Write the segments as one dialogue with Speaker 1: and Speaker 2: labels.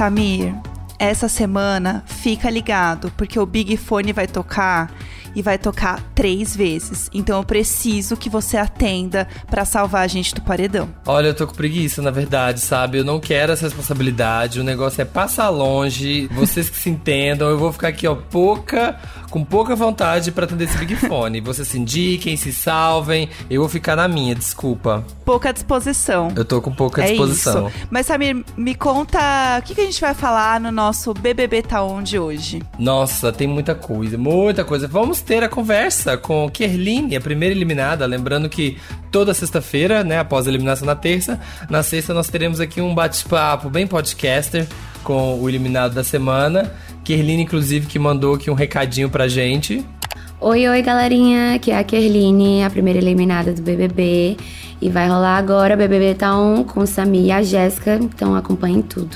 Speaker 1: Samir, essa semana fica ligado, porque o Big Fone vai tocar e vai tocar três vezes. Então eu preciso que você atenda para salvar a gente do paredão.
Speaker 2: Olha, eu tô com preguiça, na verdade, sabe? Eu não quero essa responsabilidade. O negócio é passar longe. Vocês que se entendam, eu vou ficar aqui, ó, pouca com pouca vontade para atender esse Big Fone. Vocês se indiquem, se salvem. Eu vou ficar na minha, desculpa.
Speaker 1: Pouca disposição.
Speaker 2: Eu tô com pouca é disposição.
Speaker 1: Isso. Mas, Samir, me conta o que, que a gente vai falar no nosso BBB Tá Onde hoje.
Speaker 2: Nossa, tem muita coisa, muita coisa. Vamos ter a conversa com Kerline, a primeira eliminada. Lembrando que toda sexta-feira, né, após a eliminação na terça, na sexta nós teremos aqui um bate-papo bem podcaster com o eliminado da semana. Kerline, inclusive, que mandou aqui um recadinho pra gente.
Speaker 3: Oi, oi, galerinha. Aqui é a Kerline, a primeira eliminada do BBB. E vai rolar agora BBB Tá 1 com o Sami e a Jéssica. Então acompanhem tudo.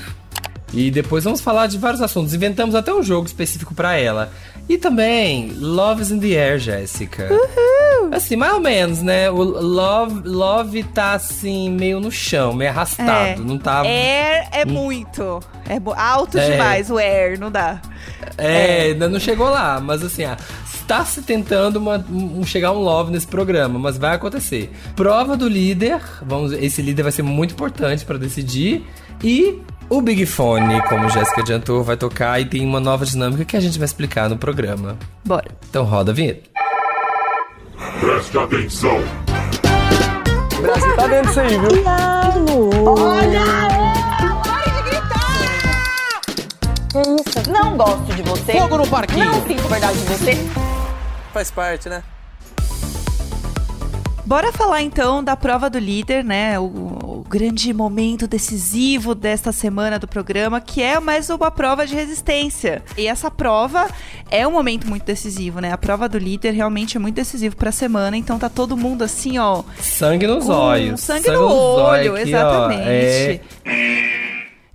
Speaker 2: E depois vamos falar de vários assuntos. Inventamos até um jogo específico para ela. E também Love's in the Air, Jéssica. Uhul. Assim, mais ou menos, né? O Love, Love tá assim, meio no chão, meio arrastado. É. Não tá.
Speaker 1: Air é muito. É alto é. demais o Air, não dá.
Speaker 2: É, é, ainda não chegou lá, mas assim, ah, está se tentando uma, um, chegar um love nesse programa, mas vai acontecer. Prova do líder, vamos, esse líder vai ser muito importante para decidir e o Big Fone, como Jéssica adiantou, vai tocar e tem uma nova dinâmica que a gente vai explicar no programa.
Speaker 1: Bora.
Speaker 2: Então roda a vinheta.
Speaker 4: Preste atenção.
Speaker 5: O Brasil tá dentro disso aí, viu?
Speaker 6: Olha! Pare de gritar!
Speaker 7: Que isso? Não gosto de você.
Speaker 5: Fogo no parquinho.
Speaker 7: Não sinto verdade de você.
Speaker 5: Faz parte, né?
Speaker 1: Bora falar então da prova do líder, né? O, grande momento decisivo desta semana do programa, que é mais uma prova de resistência. E essa prova é um momento muito decisivo, né? A prova do líder realmente é muito decisivo para a semana, então tá todo mundo assim, ó.
Speaker 2: Sangue nos olhos.
Speaker 1: Sangue, sangue no olho, aqui, exatamente. Ó, é...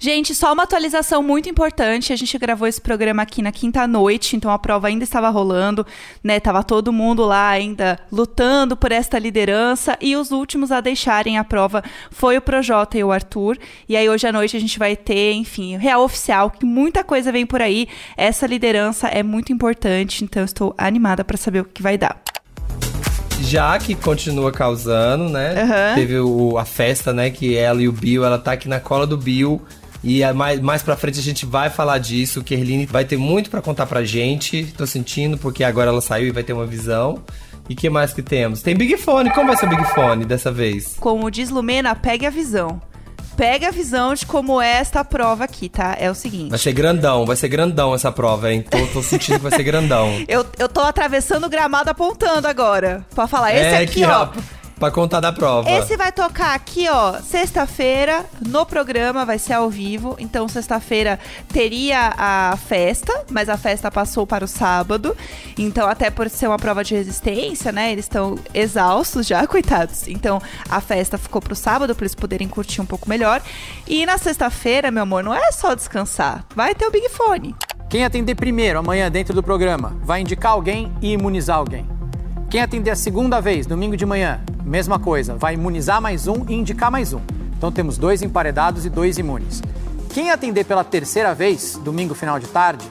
Speaker 1: Gente, só uma atualização muito importante. A gente gravou esse programa aqui na quinta noite, então a prova ainda estava rolando, né? Tava todo mundo lá ainda lutando por esta liderança e os últimos a deixarem a prova foi o Projota e o Arthur. E aí hoje à noite a gente vai ter, enfim, real oficial que muita coisa vem por aí. Essa liderança é muito importante, então estou animada para saber o que vai dar.
Speaker 2: Já que continua causando, né? Uhum. Teve o, a festa, né? Que ela e o Bill, ela tá aqui na cola do Bill e mais, mais pra frente a gente vai falar disso. Kerline vai ter muito para contar pra gente. Tô sentindo, porque agora ela saiu e vai ter uma visão. E que mais que temos? Tem Big Fone. Como vai ser o Big Fone dessa vez?
Speaker 1: Como diz Lumena, pegue a visão. Pega a visão de como é esta prova aqui, tá? É o seguinte.
Speaker 2: Vai ser grandão, vai ser grandão essa prova, hein? Tô, tô sentindo que vai ser grandão.
Speaker 1: eu, eu tô atravessando o gramado apontando agora. Pra falar, esse é, aqui, ó.
Speaker 2: Pra contar da prova.
Speaker 1: Esse vai tocar aqui, ó, sexta-feira, no programa, vai ser ao vivo. Então, sexta-feira teria a festa, mas a festa passou para o sábado. Então, até por ser uma prova de resistência, né? Eles estão exaustos já, coitados. Então, a festa ficou pro sábado, para eles poderem curtir um pouco melhor. E na sexta-feira, meu amor, não é só descansar. Vai ter o Big Fone.
Speaker 5: Quem atender primeiro amanhã dentro do programa vai indicar alguém e imunizar alguém. Quem atender a segunda vez, domingo de manhã, mesma coisa, vai imunizar mais um e indicar mais um. Então temos dois emparedados e dois imunes. Quem atender pela terceira vez, domingo final de tarde,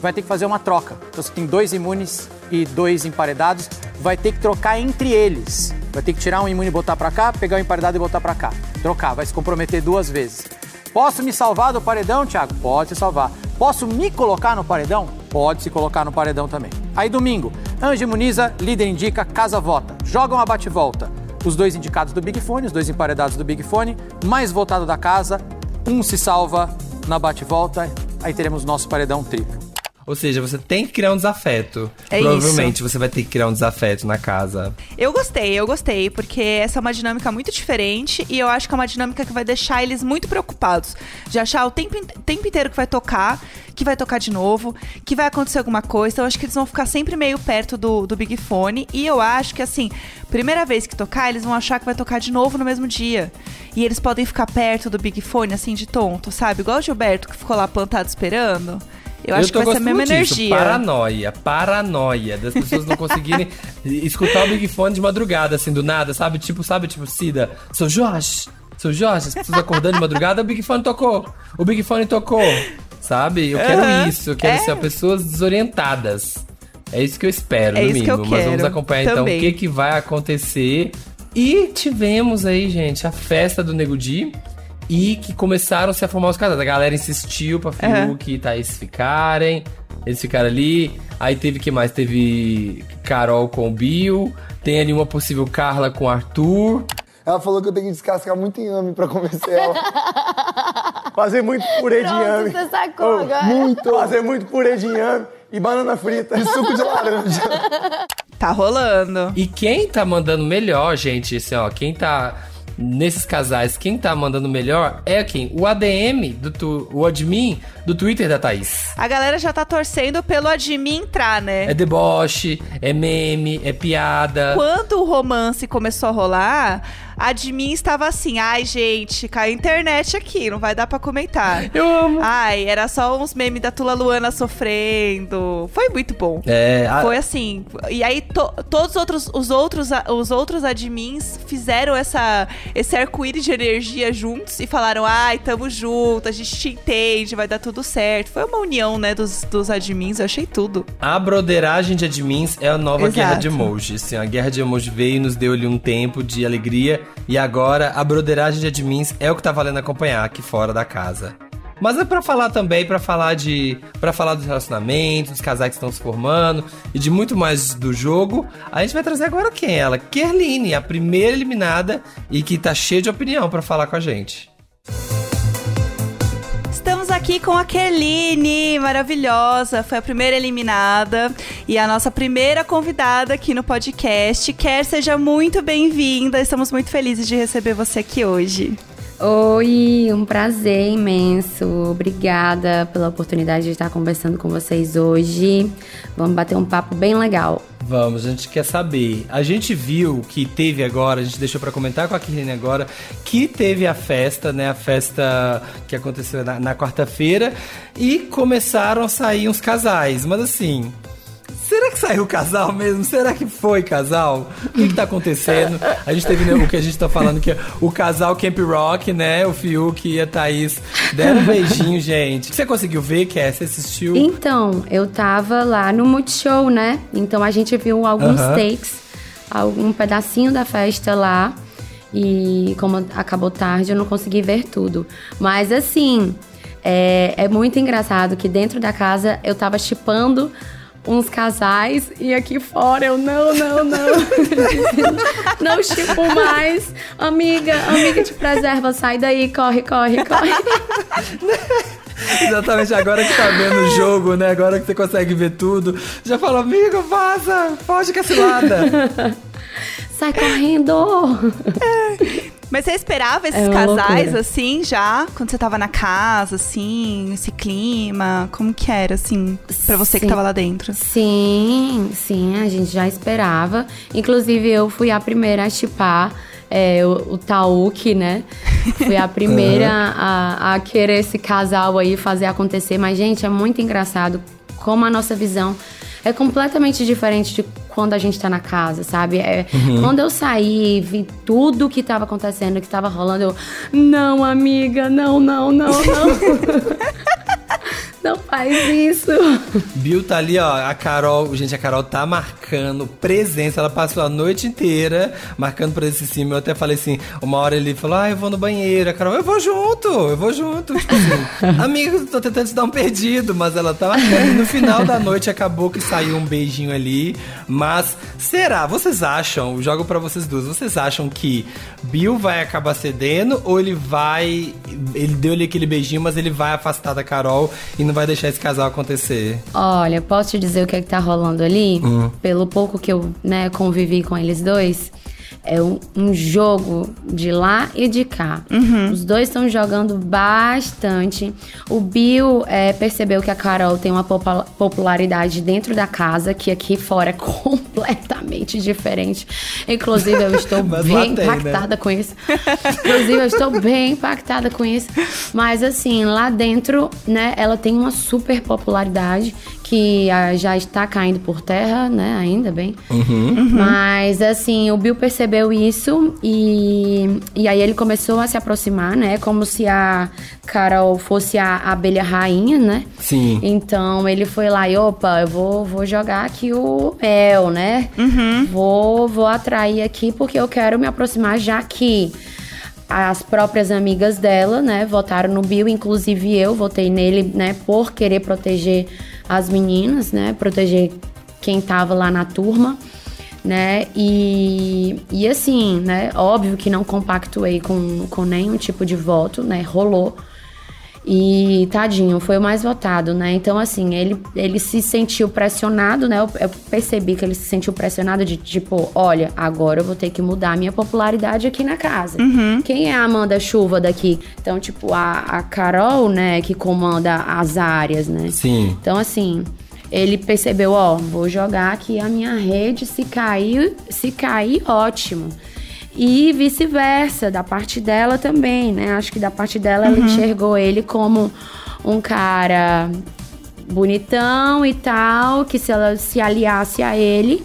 Speaker 5: vai ter que fazer uma troca. Então você tem dois imunes e dois emparedados, vai ter que trocar entre eles. Vai ter que tirar um imune e botar para cá, pegar o emparedado e botar para cá. Trocar, vai se comprometer duas vezes. Posso me salvar do paredão, Thiago? Pode se salvar. Posso me colocar no paredão? Pode se colocar no paredão também. Aí domingo, Anjo imuniza, líder indica, casa vota. Jogam a bate-volta. Os dois indicados do Big Fone, os dois emparedados do Big Fone, mais votado da casa, um se salva na bate-volta, aí teremos nosso paredão triplo.
Speaker 2: Ou seja, você tem que criar um desafeto. É Provavelmente isso. você vai ter que criar um desafeto na casa.
Speaker 1: Eu gostei, eu gostei, porque essa é uma dinâmica muito diferente e eu acho que é uma dinâmica que vai deixar eles muito preocupados. De achar o tempo, tempo inteiro que vai tocar, que vai tocar de novo, que vai acontecer alguma coisa. Então eu acho que eles vão ficar sempre meio perto do, do Big Fone. E eu acho que, assim, primeira vez que tocar, eles vão achar que vai tocar de novo no mesmo dia. E eles podem ficar perto do Big Fone, assim, de tonto, sabe? Igual o Gilberto que ficou lá plantado esperando. Eu, eu acho que vai ser a mesma disso. energia.
Speaker 2: Paranoia, paranoia das pessoas não conseguirem escutar o Big Fone de madrugada, assim, do nada, sabe? Tipo, sabe, tipo, Cida, sou Jorge. Seu Jorge, as pessoas acordando de madrugada, o Big Fone tocou. O Big Fone tocou. Sabe? Eu quero uhum. isso. Eu quero é. ser pessoas desorientadas. É isso que eu espero, é no mínimo. Mas vamos acompanhar Também. então o que, que vai acontecer. E tivemos aí, gente, a festa do Nego Di. E que começaram -se a formar os casais. A galera insistiu pra Fiuk uhum. e Thaís ficarem. Eles ficaram ali. Aí teve que mais? Teve Carol com o Bill. Tem ali uma possível Carla com o Arthur.
Speaker 8: Ela falou que eu tenho que descascar muito inhame pra convencer ela. Fazer muito purê de inhame.
Speaker 3: Você sacou oh, agora.
Speaker 8: Muito. Fazer muito purê de inhame e banana frita e suco de laranja.
Speaker 1: Tá rolando.
Speaker 2: E quem tá mandando melhor, gente, assim, ó, quem tá nesses casais, quem tá mandando melhor é quem? O ADM, do tu, o admin do Twitter da Thaís.
Speaker 1: A galera já tá torcendo pelo admin entrar, né?
Speaker 2: É deboche, é meme, é piada.
Speaker 1: Quando o romance começou a rolar, a admin estava assim: ai, gente, caiu a internet aqui, não vai dar para comentar.
Speaker 2: Eu amo.
Speaker 1: Ai, era só uns memes da Tula Luana sofrendo. Foi muito bom.
Speaker 2: É,
Speaker 1: a... Foi assim. E aí, to, todos os outros, os outros, os outros admins fizeram essa, esse arco-íris de energia juntos e falaram: ai, tamo junto, a gente te entende, vai dar tudo certo. Foi uma união, né, dos, dos admins, eu achei tudo.
Speaker 2: A broderagem de admins é a nova Exato. guerra de emojis. Assim, a guerra de emojis veio e nos deu ali um tempo de alegria e agora a broderagem de admins é o que tá valendo acompanhar aqui fora da casa. Mas é para falar também, para falar de, para falar dos relacionamentos, dos casais que estão se formando e de muito mais do jogo. A gente vai trazer agora quem? Ela, Kerline, a primeira eliminada e que tá cheia de opinião para falar com a gente.
Speaker 1: Estamos aqui com a Kerline, maravilhosa, foi a primeira eliminada e a nossa primeira convidada aqui no podcast. Quer seja muito bem-vinda, estamos muito felizes de receber você aqui hoje.
Speaker 3: Oi, um prazer imenso. Obrigada pela oportunidade de estar conversando com vocês hoje. Vamos bater um papo bem legal.
Speaker 2: Vamos, a gente quer saber. A gente viu que teve agora, a gente deixou para comentar com a Kirine agora, que teve a festa, né? A festa que aconteceu na, na quarta-feira e começaram a sair uns casais. Mas assim, que saiu casal mesmo? Será que foi casal? O que, que tá acontecendo? A gente teve né, o que a gente tá falando que é o casal Camp Rock, né? O Fiuk e a Thaís deram um beijinho, gente. Você conseguiu ver, Ké? Você assistiu?
Speaker 3: Então, eu tava lá no Multishow, né? Então a gente viu alguns uh -huh. takes, algum pedacinho da festa lá. E como acabou tarde, eu não consegui ver tudo. Mas assim, é, é muito engraçado que dentro da casa eu tava chipando uns casais e aqui fora eu não, não, não. não chipo mais. Amiga, amiga te preserva, sai daí, corre, corre, corre.
Speaker 2: Exatamente, agora que tá vendo o jogo, né? Agora que você consegue ver tudo, já fala, amigo, vaza, foge que é cilada.
Speaker 3: Sai correndo!
Speaker 1: É. Mas você esperava esses é casais, loucura. assim, já? Quando você tava na casa, assim, esse clima? Como que era, assim, pra você sim. que tava lá dentro?
Speaker 3: Sim, sim, a gente já esperava. Inclusive, eu fui a primeira a chipar é, o, o Tauk, né? Fui a primeira a, a querer esse casal aí fazer acontecer. Mas, gente, é muito engraçado como a nossa visão é completamente diferente de quando a gente tá na casa, sabe? É, uhum. Quando eu saí, vi tudo que tava acontecendo, que tava rolando, eu. Não, amiga, não, não, não, não. Não faz isso.
Speaker 2: Bill tá ali, ó. A Carol, gente, a Carol tá marcando presença. Ela passou a noite inteira marcando presença em cima. Eu até falei assim, uma hora ele falou, ah, eu vou no banheiro. A Carol, eu vou junto, eu vou junto. Tipo assim, amiga, tô tentando te dar um perdido, mas ela tá marcando. E no final da noite acabou que saiu um beijinho ali. Mas será? Vocês acham, jogo para vocês duas, vocês acham que Bill vai acabar cedendo ou ele vai. Ele deu-lhe aquele beijinho, mas ele vai afastar da Carol e não vai deixar esse casal acontecer?
Speaker 3: Olha, posso te dizer o que é que tá rolando ali? Uhum. Pelo pouco que eu, né, convivi com eles dois é um, um, jogo de lá e de cá. Uhum. Os dois estão jogando bastante. O Bill é, percebeu que a Carol tem uma popularidade dentro da casa, que aqui fora é completamente diferente. Inclusive, eu estou bem tem, né? impactada né? com isso. Inclusive, eu estou bem impactada com isso. Mas assim, lá dentro, né, ela tem uma super popularidade que já está caindo por terra, né? Ainda bem. Uhum. Mas assim, o Bill percebeu percebeu isso e, e aí ele começou a se aproximar, né? Como se a Carol fosse a abelha rainha, né?
Speaker 2: Sim.
Speaker 3: Então ele foi lá e, opa, eu vou, vou jogar aqui o mel, né?
Speaker 1: Uhum.
Speaker 3: Vou, vou atrair aqui porque eu quero me aproximar já que as próprias amigas dela, né, votaram no Bill, inclusive eu votei nele, né, por querer proteger as meninas, né, proteger quem tava lá na turma, né, e, e assim, né, óbvio que não compactuei com, com nenhum tipo de voto, né, rolou, e tadinho, foi o mais votado, né? Então, assim, ele, ele se sentiu pressionado, né? Eu, eu, percebi que ele se sentiu pressionado de tipo, olha, agora eu vou ter que mudar a minha popularidade aqui na casa.
Speaker 1: Uhum.
Speaker 3: Quem é a Amanda Chuva daqui? Então, tipo, a, a Carol, né, que comanda as áreas, né?
Speaker 2: Sim.
Speaker 3: Então, assim, ele percebeu, ó, vou jogar aqui a minha rede, se cair, se cair, ótimo. E vice-versa, da parte dela também, né? Acho que da parte dela ela enxergou ele como um cara bonitão e tal, que se ela se aliasse a ele,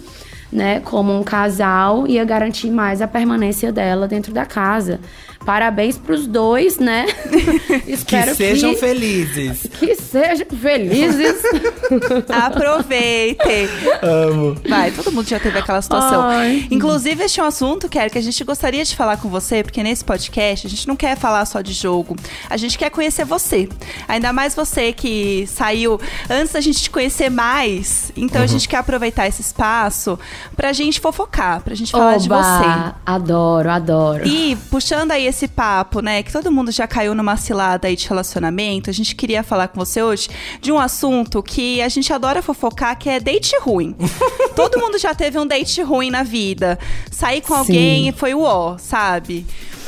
Speaker 3: né, como um casal, ia garantir mais a permanência dela dentro da casa. Parabéns pros dois, né?
Speaker 2: Espero que sejam que, felizes.
Speaker 3: Que sejam felizes.
Speaker 1: Aproveitem.
Speaker 2: Amo.
Speaker 1: Vai, todo mundo já teve aquela situação.
Speaker 3: Ai.
Speaker 1: Inclusive, este é um assunto, Kelly, que a gente gostaria de falar com você, porque nesse podcast a gente não quer falar só de jogo. A gente quer conhecer você. Ainda mais você que saiu antes da gente te conhecer mais. Então
Speaker 2: Uhum.
Speaker 1: a gente quer aproveitar esse espaço pra gente fofocar, pra gente falar de
Speaker 3: Oba!
Speaker 1: você.
Speaker 3: Adoro, adoro.
Speaker 1: E puxando aí esse papo, né, que todo mundo já caiu numa cilada aí de relacionamento, a gente queria falar com você hoje de um assunto que a gente adora fofocar, que é date ruim. todo mundo já teve um date ruim na vida. Sair com alguém foi o ó, sabe?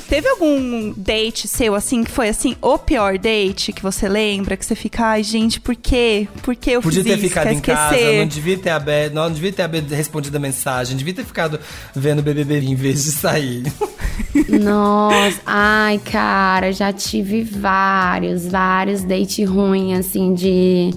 Speaker 1: Teve algum date seu, assim, que foi, assim, o pior date que você lembra? Que você fica, ai, gente, por quê? Por que eu
Speaker 2: Podia
Speaker 1: fiz
Speaker 2: ter
Speaker 1: isso?
Speaker 2: ficado
Speaker 1: Quer
Speaker 2: em casa,
Speaker 1: esquecer?
Speaker 2: não devia ter aberto, não, não devia ter aberto, respondido a mensagem, devia ter ficado vendo o BBB em vez de sair.
Speaker 3: Nossa, ai, cara, já tive vários, vários date ruins, assim, de.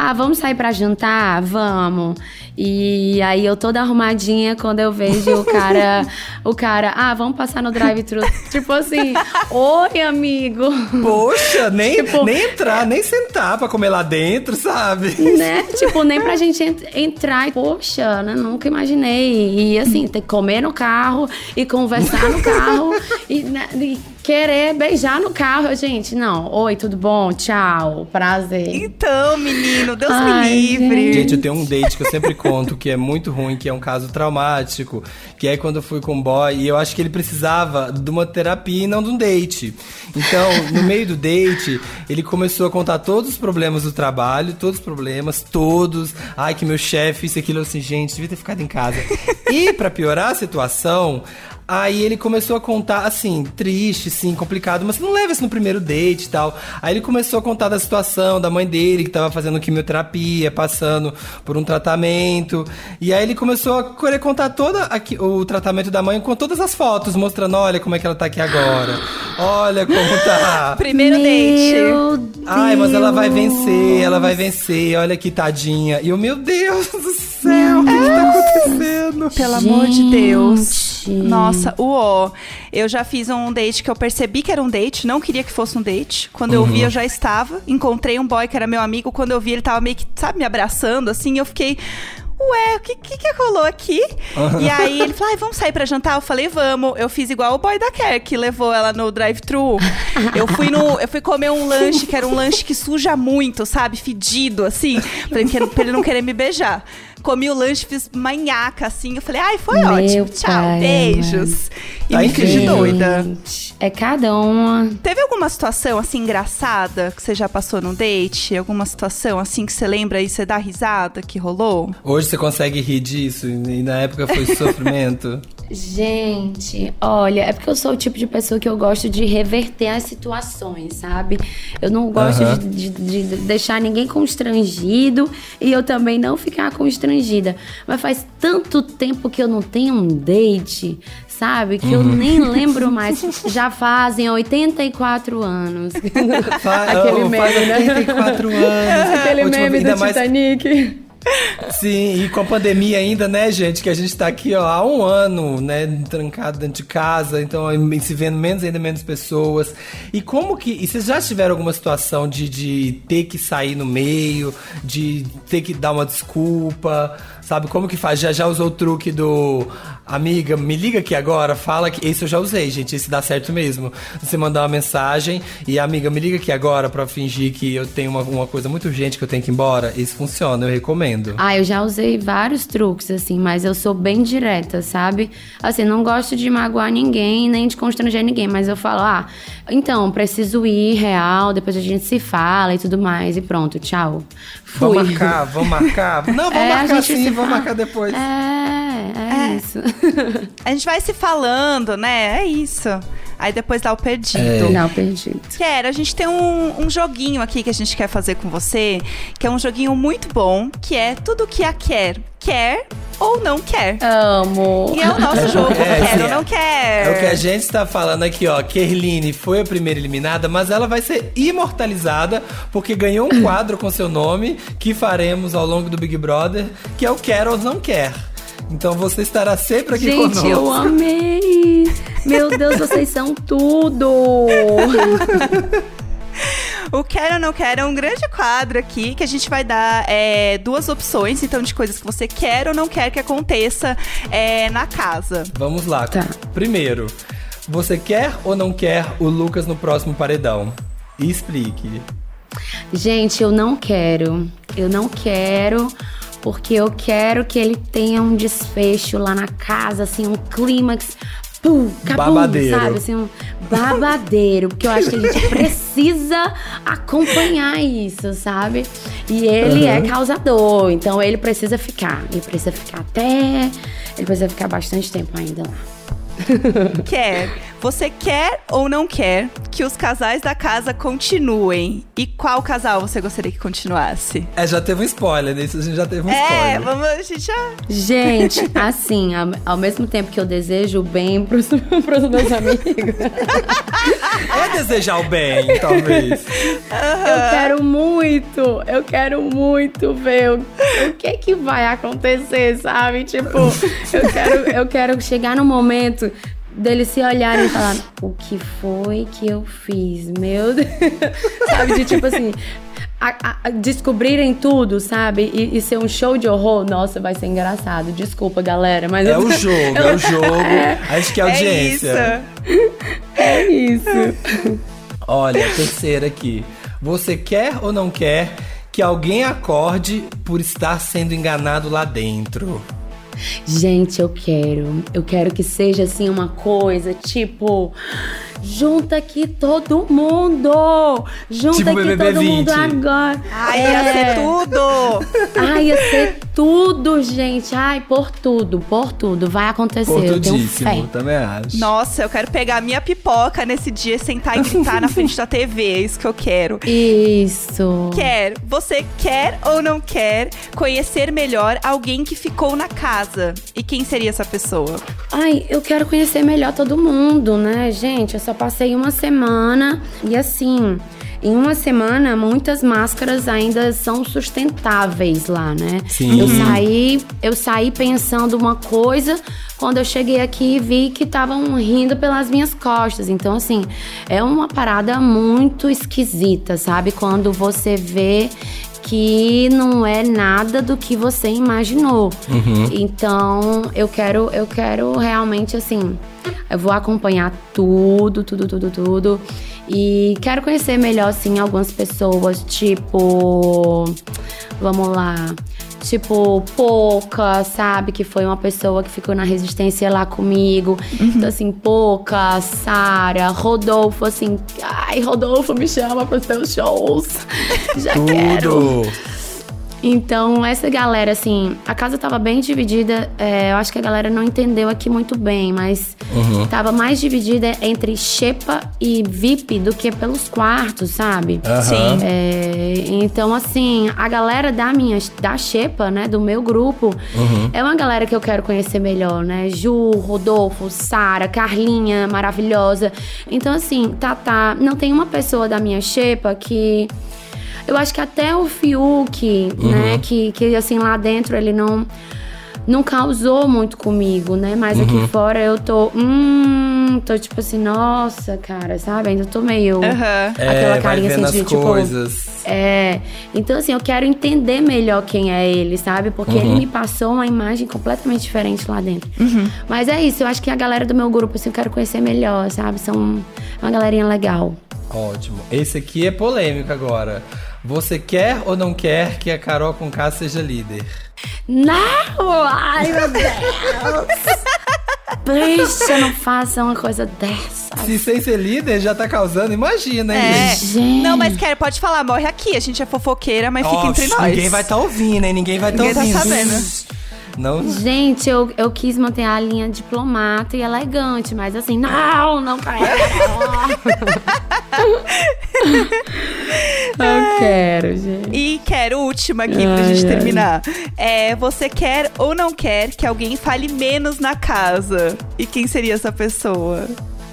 Speaker 3: Ah, vamos sair pra jantar? Vamos. E aí eu toda arrumadinha quando eu vejo o cara, o cara, ah, vamos passar no drive-thru. tipo assim, oi, amigo.
Speaker 2: Poxa, nem,
Speaker 3: Tipo-
Speaker 2: nem entrar, nem sentar pra comer lá dentro, sabe?
Speaker 3: né? Tipo, nem pra gente ent- entrar. E, Poxa, né? Nunca imaginei. E assim, ter que comer no carro e conversar no carro e, né, e querer beijar no carro. Gente, não. Oi, tudo bom? Tchau. Prazer.
Speaker 1: Então, menino, Deus
Speaker 3: Ai,
Speaker 1: me livre.
Speaker 2: Gente, eu tenho um date que eu sempre conto que é muito ruim, que é um caso traumático, que é quando eu fui com um boy e eu acho que ele precisava de uma terapia e não de um date. Então, no meio do date, ele começou a contar todos os problemas do trabalho, todos os problemas, todos. Ai, que meu chefe, isso e aquilo, assim, gente, devia ter ficado em casa. E pra piorar a situação, Aí ele começou a contar, assim, triste, sim, complicado, mas você não leva isso no primeiro date e tal. Aí ele começou a contar da situação da mãe dele, que tava fazendo quimioterapia, passando por um tratamento. E aí ele começou a querer contar todo o tratamento da mãe com todas as fotos, mostrando, olha como é que ela tá aqui agora. Olha como tá.
Speaker 1: Primeiro date.
Speaker 3: Deus.
Speaker 2: Ai, mas ela vai vencer, ela vai vencer, olha que tadinha. E eu, meu Deus do céu, o que, que tá acontecendo?
Speaker 1: Pelo amor de Deus. Nossa, uó. Eu já fiz um date que eu percebi que era um date, não queria que fosse um date. Quando eu vi, eu já estava. Encontrei um boy que era meu amigo. Quando eu vi, ele tava meio que, sabe, me abraçando, assim. Eu fiquei. Ué, o que, que que rolou aqui? E aí ele falou, vamos sair pra jantar? Eu falei, vamos. Eu fiz igual o boy da Care, que levou ela no drive-thru. Eu fui no. Eu fui comer um lanche, que era um lanche que suja muito, sabe? Fedido, assim. Pra ele, pra ele não querer me beijar. Comi o lanche, fiz manhaca, assim. Eu falei, ai, foi
Speaker 3: Meu
Speaker 1: ótimo. Tchau,
Speaker 3: pai
Speaker 1: beijos. E
Speaker 2: Tá
Speaker 1: me fiz de doida.
Speaker 3: É cada uma.
Speaker 1: Teve alguma situação, assim, engraçada que você já passou num date? Alguma situação, assim, que você lembra e você dá risada que rolou?
Speaker 2: Hoje você consegue rir disso e na época foi sofrimento.
Speaker 3: Gente, olha, é porque eu sou o tipo de pessoa que eu gosto de reverter as situações, sabe? Eu não gosto
Speaker 2: Aham.
Speaker 3: de, de- de deixar ninguém constrangido e eu também não ficar constrangida. Mas faz tanto tempo que eu não tenho um date, sabe? Que eu nem lembro mais. Já fazem 84 anos.
Speaker 2: Fa
Speaker 3: Aquele
Speaker 2: oh,
Speaker 3: meme,
Speaker 2: faz
Speaker 3: né?
Speaker 2: 84 anos.
Speaker 3: Aquele meme do
Speaker 2: mais-
Speaker 3: Titanic.
Speaker 2: Sim, e com a pandemia ainda, né, gente? Que a gente tá aqui, ó, há um ano, né, trancado dentro de casa, então se vendo menos ainda menos pessoas. E como que. E vocês já tiveram alguma situação de, de ter que sair no meio, de ter que dar uma desculpa? Sabe como que faz? Já já usou o truque do amiga, me liga aqui agora, fala que esse eu já usei, gente, esse dá certo mesmo. Você mandar uma mensagem e amiga, me liga aqui agora para fingir que eu tenho uma, uma coisa muito urgente que eu tenho que ir embora. Isso funciona, eu recomendo.
Speaker 3: Ah, eu já usei vários truques assim, mas eu sou bem direta, sabe? Assim, não gosto de magoar ninguém, nem de constranger ninguém, mas eu falo, ah, então, preciso ir real, depois a gente se fala e tudo mais e pronto, tchau.
Speaker 2: Fui. Vamos marcar, vamos marcar. Não, vamos é, marcar sim, vamos marcar depois. É,
Speaker 3: é, é, isso.
Speaker 1: a gente vai se falando, né? É isso. Aí depois dá o perdido. É.
Speaker 3: Dá o perdido.
Speaker 1: Quero, a gente tem um, um joguinho aqui que a gente quer fazer com você, que é um joguinho muito bom, que é tudo que a quer quer ou não quer.
Speaker 3: Amo.
Speaker 1: E é o nosso jogo, é, quer ou não quer.
Speaker 2: É o que a gente está falando aqui, ó. Kerline foi a primeira eliminada, mas ela vai ser imortalizada porque ganhou um quadro com seu nome que faremos ao longo do Big Brother, que é o quer ou não quer. Então você estará sempre aqui
Speaker 3: Gente,
Speaker 2: conosco.
Speaker 3: Gente, eu amei! Meu Deus, vocês são tudo!
Speaker 1: O Quero ou Não Quero é um grande quadro aqui que a gente vai dar é, duas opções, então, de coisas que você quer ou não quer que aconteça é, na casa.
Speaker 2: Vamos lá. Tá. Primeiro, você quer ou não quer o Lucas no próximo paredão? explique.
Speaker 3: Gente, eu não quero. Eu não quero porque eu quero que ele tenha um desfecho lá na casa, assim, um clímax pum, cabum, babadeiro. sabe? Assim, um babadeiro. Porque eu acho que a gente precisa acompanhar isso, sabe? E ele uhum. é causador, então ele precisa ficar. Ele precisa ficar até. Ele precisa ficar bastante tempo ainda lá.
Speaker 1: quer. Você quer ou não quer que os casais da casa continuem? E qual casal você gostaria que continuasse?
Speaker 2: É, já teve um spoiler, nisso né? a gente já teve um é, spoiler.
Speaker 1: É, vamos, a gente já...
Speaker 3: Gente, assim, ao, ao mesmo tempo que eu desejo o bem pros, pros meus amigos...
Speaker 2: é desejar o bem, talvez.
Speaker 3: Eu quero muito, eu quero muito ver o, o que que vai acontecer, sabe? Tipo, eu quero, eu quero chegar no momento deles se olharem e falar: o que foi que eu fiz? Meu Deus. sabe? De tipo assim. A, a, descobrirem tudo, sabe? E, e, ser um show de horror, nossa, vai ser engraçado. Desculpa, galera, mas.
Speaker 2: É eu... o jogo, é o jogo. É, a gente quer é audiência.
Speaker 3: É isso. É isso.
Speaker 2: Olha, terceira aqui. Você quer ou não quer que alguém acorde por estar sendo enganado lá dentro?
Speaker 3: Gente, eu quero. Eu quero que seja assim uma coisa tipo. Junta aqui todo mundo! Junta tipo aqui BBB todo 20. mundo agora!
Speaker 1: Ai, é. ia ser tudo!
Speaker 3: Ai, ia ser tudo, gente! Ai, por tudo, por tudo. Vai acontecer. Por eu tenho fé.
Speaker 2: também acho.
Speaker 1: Nossa, eu quero pegar minha pipoca nesse dia, sentar e gritar na frente da TV. É isso que eu quero.
Speaker 3: Isso.
Speaker 1: Quer. Você quer ou não quer conhecer melhor alguém que ficou na casa? E quem seria essa pessoa?
Speaker 3: Ai, eu quero conhecer melhor todo mundo, né, gente? Eu só passei uma semana e assim. Em uma semana, muitas máscaras ainda são sustentáveis lá, né?
Speaker 2: Sim.
Speaker 3: Eu saí, eu saí pensando uma coisa, quando eu cheguei aqui vi que estavam rindo pelas minhas costas. Então, assim, é uma parada muito esquisita, sabe? Quando você vê que não é nada do que você imaginou.
Speaker 2: Uhum.
Speaker 3: Então, eu quero, eu quero realmente assim, eu vou acompanhar tudo, tudo, tudo, tudo. E quero conhecer melhor, assim, algumas pessoas, tipo. Vamos lá. Tipo, Pouca, sabe? Que foi uma pessoa que ficou na resistência lá comigo. Uhum. Então, assim, Pouca, Sara, Rodolfo, assim. Ai, Rodolfo, me chama para os seus shows. Já Tudo. quero. Então, essa galera, assim, a casa tava bem dividida. É, eu acho que a galera não entendeu aqui muito bem, mas uhum. tava mais dividida entre Xepa e VIP do que pelos quartos, sabe?
Speaker 2: Uhum. Sim.
Speaker 3: É, então, assim, a galera da minha, da Xepa, né, do meu grupo, uhum. é uma galera que eu quero conhecer melhor, né? Ju, Rodolfo, Sara, Carlinha, maravilhosa. Então, assim, tá, tá. Não tem uma pessoa da minha Xepa que Eu acho que até o Fiuk,
Speaker 2: Uhum.
Speaker 3: né, que, que assim lá dentro ele não não causou muito comigo, né? Mas aqui
Speaker 2: Uhum.
Speaker 3: fora eu tô, hum, tô tipo assim, nossa, cara, sabe? Ainda tô meio
Speaker 1: Aham.
Speaker 2: É,
Speaker 3: aquela
Speaker 2: vai
Speaker 3: carinha
Speaker 2: vendo
Speaker 3: assim de
Speaker 2: as
Speaker 3: tipo,
Speaker 2: coisas.
Speaker 3: é. Então, assim, eu quero entender melhor quem é ele, sabe? Porque
Speaker 2: Uhum.
Speaker 3: ele me passou uma imagem completamente diferente lá dentro.
Speaker 1: Uhum.
Speaker 3: Mas é isso, eu acho que a galera do meu grupo, assim, eu quero conhecer melhor, sabe? São uma galerinha legal.
Speaker 2: Ótimo. Esse aqui é polêmico agora. Você quer ou não quer que a Carol com K seja líder?
Speaker 3: Não! Ai, meu Deus! Deixa, não faça uma coisa dessa.
Speaker 2: Se sem ser líder já tá causando, imagina, hein,
Speaker 1: É.
Speaker 2: gente?
Speaker 1: Não, mas quer, pode falar, morre aqui. A gente é fofoqueira, mas fica entre nós.
Speaker 2: Ninguém vai estar tá ouvindo, hein? Ninguém vai estar
Speaker 1: Ninguém tá
Speaker 2: ouvindo.
Speaker 1: sabendo.
Speaker 2: Não.
Speaker 3: Gente, eu, eu quis manter a linha diplomata e elegante, mas assim, não, não quero. quero, gente.
Speaker 1: E quero última aqui pra
Speaker 3: Ai,
Speaker 1: gente
Speaker 3: ai.
Speaker 1: terminar. É, você quer ou não quer que alguém fale menos na casa? E quem seria essa pessoa?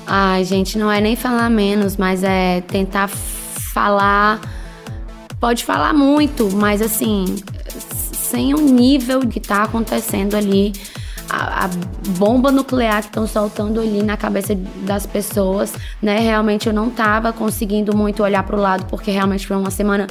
Speaker 3: Ai, gente, não é nem falar menos, mas é tentar falar. Pode falar muito, mas assim, sem o nível que tá acontecendo ali. A, a bomba nuclear que estão soltando ali na cabeça das pessoas, né? Realmente eu não tava conseguindo muito olhar pro lado, porque realmente foi uma semana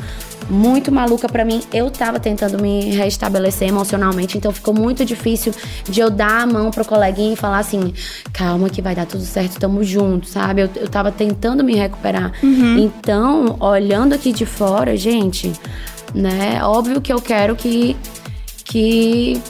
Speaker 3: muito maluca pra mim. Eu tava tentando me restabelecer emocionalmente, então ficou muito difícil de eu dar a mão pro coleguinha e falar assim: calma que vai dar tudo certo, tamo junto, sabe? Eu, eu tava tentando me recuperar. Então, olhando aqui de fora, gente, né? Óbvio que eu quero que. que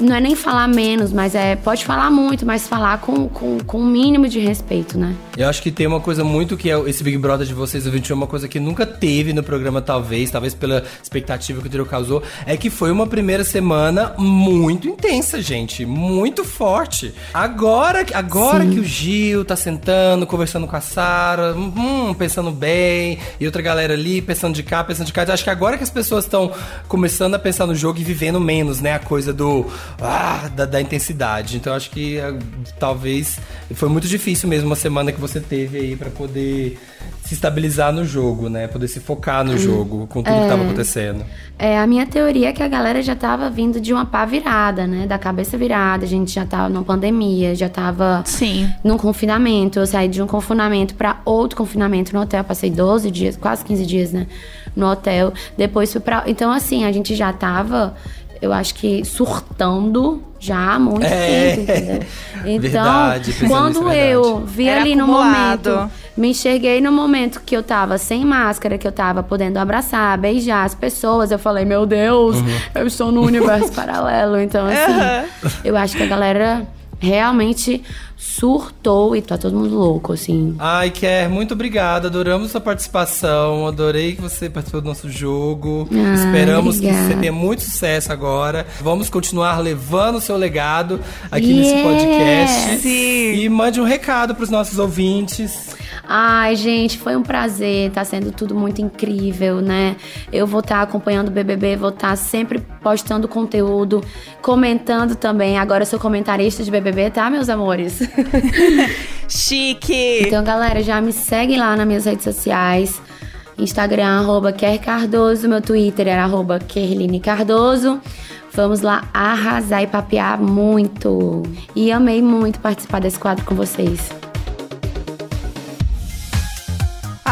Speaker 3: não é nem falar menos, mas é. Pode falar muito, mas falar com, com, com o mínimo de respeito, né?
Speaker 2: Eu acho que tem uma coisa muito que é esse Big Brother de vocês, o 21, é uma coisa que nunca teve no programa, talvez, talvez pela expectativa que o Tiro causou, é que foi uma primeira semana muito intensa, gente. Muito forte. Agora, agora que o Gil tá sentando, conversando com a Sara, hum, pensando bem, e outra galera ali, pensando de cá, pensando de cá. Eu acho que agora que as pessoas estão começando a pensar no jogo e vivendo menos, né? A coisa do. Ah, da, da intensidade. Então eu acho que ah, talvez foi muito difícil mesmo uma semana que você teve aí pra poder se estabilizar no jogo, né? Poder se focar no jogo com tudo que tava acontecendo.
Speaker 3: É, a minha teoria é que a galera já tava vindo de uma pá virada, né? Da cabeça virada. A gente já tava numa pandemia, já tava
Speaker 1: Sim.
Speaker 3: num confinamento. Eu saí de um confinamento pra outro confinamento no hotel. Passei 12 dias, quase 15 dias, né? No hotel. Depois fui pra. Então, assim, a gente já tava, eu acho que, surtando já há muito
Speaker 2: É.
Speaker 3: tempo, entendeu? Então,
Speaker 2: Verdade,
Speaker 3: quando
Speaker 2: é
Speaker 3: eu
Speaker 2: verdade.
Speaker 3: vi
Speaker 1: Era
Speaker 3: ali no
Speaker 1: acumulado.
Speaker 3: momento me enxerguei no momento que eu tava sem máscara, que eu tava podendo abraçar, beijar as pessoas. Eu falei, meu Deus,
Speaker 2: Uhum.
Speaker 3: eu estou no universo paralelo. Então, assim, eu acho que a galera realmente surtou e tá todo mundo louco, assim.
Speaker 2: Ai, Ker, muito obrigada. Adoramos sua participação. Adorei que você participou do nosso jogo.
Speaker 3: Ah,
Speaker 2: Esperamos que
Speaker 3: obrigada.
Speaker 2: você tenha muito sucesso agora. Vamos continuar levando o seu legado aqui nesse
Speaker 3: Yes!
Speaker 2: podcast.
Speaker 1: Sim.
Speaker 2: E mande um recado pros nossos ouvintes.
Speaker 3: Ai, gente, foi um prazer, tá sendo tudo muito incrível, né? Eu vou estar acompanhando o BBB, vou estar sempre postando conteúdo, comentando também. Agora eu sou comentarista de BBB, tá, meus amores?
Speaker 1: Chique!
Speaker 3: Então, galera, já me segue lá nas minhas redes sociais. Instagram, arroba Ker Cardoso. Meu Twitter era arroba Kerline Cardoso. Vamos lá arrasar e papear muito. E amei muito participar desse quadro com vocês.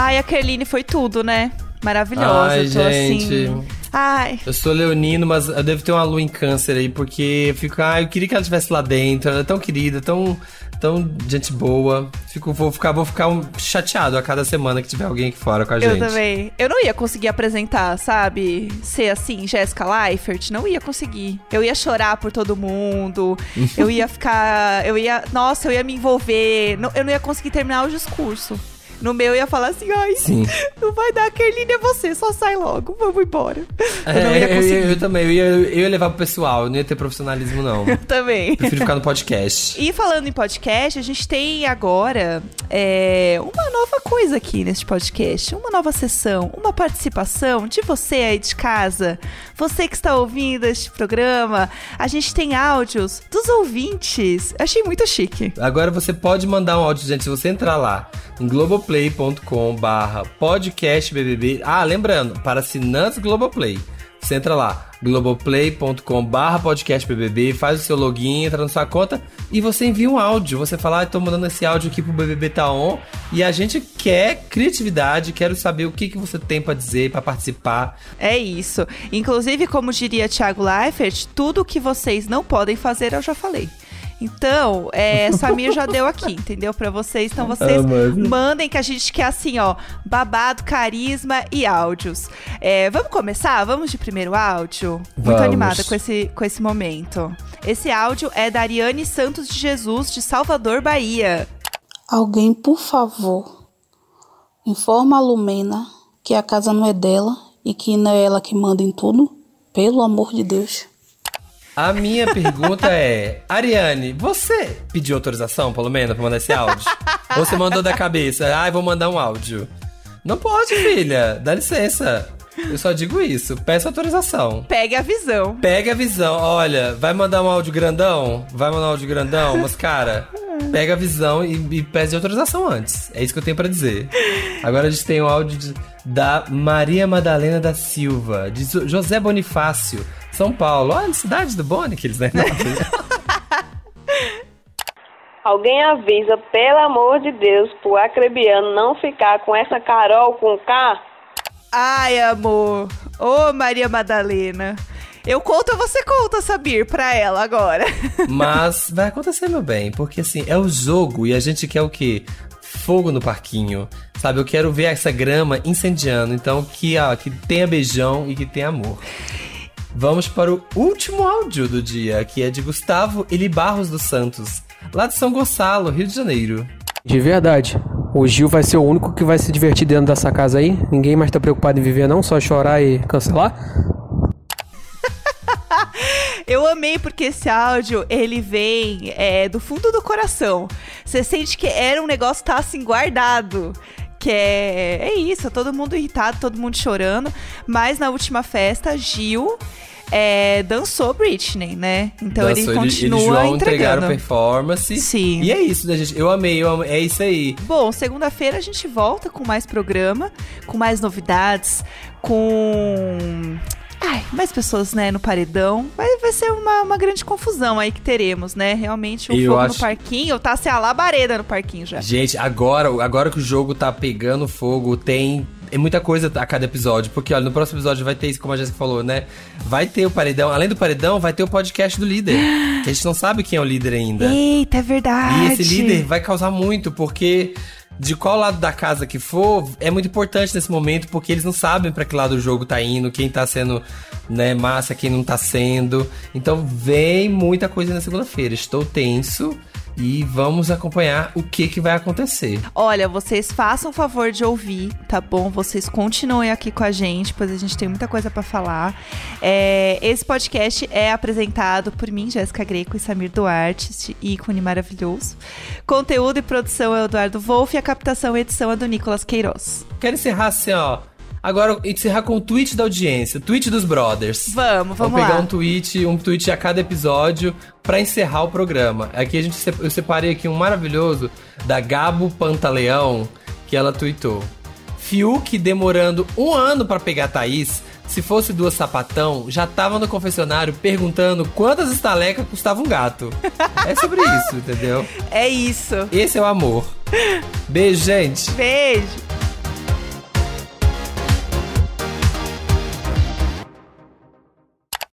Speaker 1: Ai, a Kerline foi tudo, né? Maravilhosa.
Speaker 2: Ai,
Speaker 1: eu tô
Speaker 2: gente.
Speaker 1: assim. Ai.
Speaker 2: Eu sou leonino, mas eu devo ter uma lua em câncer aí, porque eu fico, ah, eu queria que ela estivesse lá dentro. Ela é tão querida, tão, tão gente boa. Fico, vou ficar, vou ficar um- chateado a cada semana que tiver alguém aqui fora com a
Speaker 1: Eu
Speaker 2: gente.
Speaker 1: também. Eu não ia conseguir apresentar, sabe? Ser assim, Jéssica Leifert. Não ia conseguir. Eu ia chorar por todo mundo. eu ia ficar. Eu ia. Nossa, eu ia me envolver. Eu não ia conseguir terminar o discurso. No meu eu ia falar assim, ai,
Speaker 2: Sim.
Speaker 1: não vai dar, Kerline é você, só sai logo, vamos embora. Eu não
Speaker 2: É,
Speaker 1: ia
Speaker 2: eu,
Speaker 1: conseguir.
Speaker 2: eu também, eu ia, eu ia levar pro pessoal, eu não ia ter profissionalismo, não.
Speaker 1: Eu também.
Speaker 2: Prefiro ficar no podcast.
Speaker 1: E falando em podcast, a gente tem agora é, uma nova coisa aqui neste podcast. Uma nova sessão, uma participação de você aí de casa. Você que está ouvindo este programa. A gente tem áudios dos ouvintes. Achei muito chique.
Speaker 2: Agora você pode mandar um áudio, gente, se você entrar lá em Globoplay globoplay.com barra podcastbbb. Ah, lembrando, para assinantes Globoplay. Você entra lá, globoplay.com barra podcastbbb, faz o seu login, entra na sua conta e você envia um áudio. Você fala, ah, mandando esse áudio aqui pro BBB Tá On e a gente quer criatividade, quero saber o que, que você tem para dizer, para participar.
Speaker 1: É isso. Inclusive, como diria Thiago Leifert, tudo que vocês não podem fazer, eu já falei. Então, é, Samir já deu aqui, entendeu? Para vocês. Então, vocês ah, mandem que a gente quer assim, ó, babado, carisma e áudios. É, vamos começar? Vamos de primeiro áudio? Vamos. Muito animada com esse, com esse momento. Esse áudio é da Ariane Santos de Jesus, de Salvador, Bahia.
Speaker 9: Alguém, por favor, informa a Lumena que a casa não é dela e que não é ela que manda em tudo. Pelo amor de Deus.
Speaker 2: A minha pergunta é: Ariane, você pediu autorização, pelo menos, pra mandar esse áudio? Ou você mandou da cabeça? Ah, vou mandar um áudio. Não pode, filha. Dá licença. Eu só digo isso. Peça autorização.
Speaker 1: Pegue a visão.
Speaker 2: Pegue a visão. Olha, vai mandar um áudio grandão? Vai mandar um áudio grandão? Mas, cara, pega a visão e, e pede autorização antes. É isso que eu tenho para dizer. Agora a gente tem o áudio de, da Maria Madalena da Silva, de José Bonifácio. São Paulo. Olha, cidade do Boni, que eles né?
Speaker 10: Alguém avisa, pelo amor de Deus, pro acrebiano não ficar com essa Carol com K?
Speaker 1: Ai, amor. Ô, Maria Madalena. Eu conto, você conta, Sabir, pra ela agora.
Speaker 2: Mas vai acontecer, meu bem, porque assim, é o jogo e a gente quer o quê? Fogo no parquinho. Sabe, eu quero ver essa grama incendiando. Então, que, ó, que tenha beijão e que tenha amor. Vamos para o último áudio do dia, que é de Gustavo Eli Barros dos Santos, lá de São Gonçalo, Rio de Janeiro.
Speaker 11: De verdade. O Gil vai ser o único que vai se divertir dentro dessa casa aí. Ninguém mais tá preocupado em viver, não, só chorar e cancelar.
Speaker 1: Eu amei porque esse áudio, ele vem é, do fundo do coração. Você sente que era um negócio que tá assim guardado que é, é isso, todo mundo irritado, todo mundo chorando. Mas na última festa, Gil é, dançou Britney, né? Então dançou, ele continua ele, ele João entregando.
Speaker 2: performance.
Speaker 1: Sim.
Speaker 2: E é isso, né, gente? Eu amei, eu amei, é isso aí.
Speaker 1: Bom, segunda-feira a gente volta com mais programa, com mais novidades, com Ai, mais pessoas, né, no paredão. Vai, vai ser uma, uma grande confusão aí que teremos, né? Realmente, o um fogo acho... no parquinho, tá se a labareda no parquinho já.
Speaker 2: Gente, agora, agora que o jogo tá pegando fogo, tem é muita coisa a cada episódio, porque olha, no próximo episódio vai ter isso, como a Jéssica falou, né? Vai ter o paredão, além do paredão, vai ter o podcast do líder, que a gente não sabe quem é o líder ainda.
Speaker 1: Eita, é verdade.
Speaker 2: E esse líder vai causar muito, porque de qual lado da casa que for, é muito importante nesse momento, porque eles não sabem para que lado o jogo tá indo, quem tá sendo né, massa, quem não tá sendo. Então vem muita coisa na segunda-feira. Estou tenso e vamos acompanhar o que, que vai acontecer.
Speaker 1: Olha, vocês façam o favor de ouvir, tá bom? Vocês continuem aqui com a gente, pois a gente tem muita coisa para falar. É, esse podcast é apresentado por mim, Jéssica Greco e Samir Duarte, este ícone maravilhoso. Conteúdo e produção é o Eduardo Wolff e a captação e edição é do Nicolas Queiroz.
Speaker 2: Quero encerrar assim, ó Agora, encerrar com o tweet da audiência, tweet dos brothers.
Speaker 1: Vamos, vamos
Speaker 2: Vou pegar
Speaker 1: lá.
Speaker 2: um tweet, um tweet a cada episódio para encerrar o programa. Aqui a gente eu separei aqui um maravilhoso da Gabo Pantaleão, que ela tweetou. Fiuk demorando um ano para pegar Thaís. Se fosse duas sapatão, já tava no confessionário perguntando quantas estalecas custava um gato. É sobre isso, entendeu?
Speaker 1: É isso.
Speaker 2: Esse é o amor. Beijo, gente.
Speaker 1: Beijo.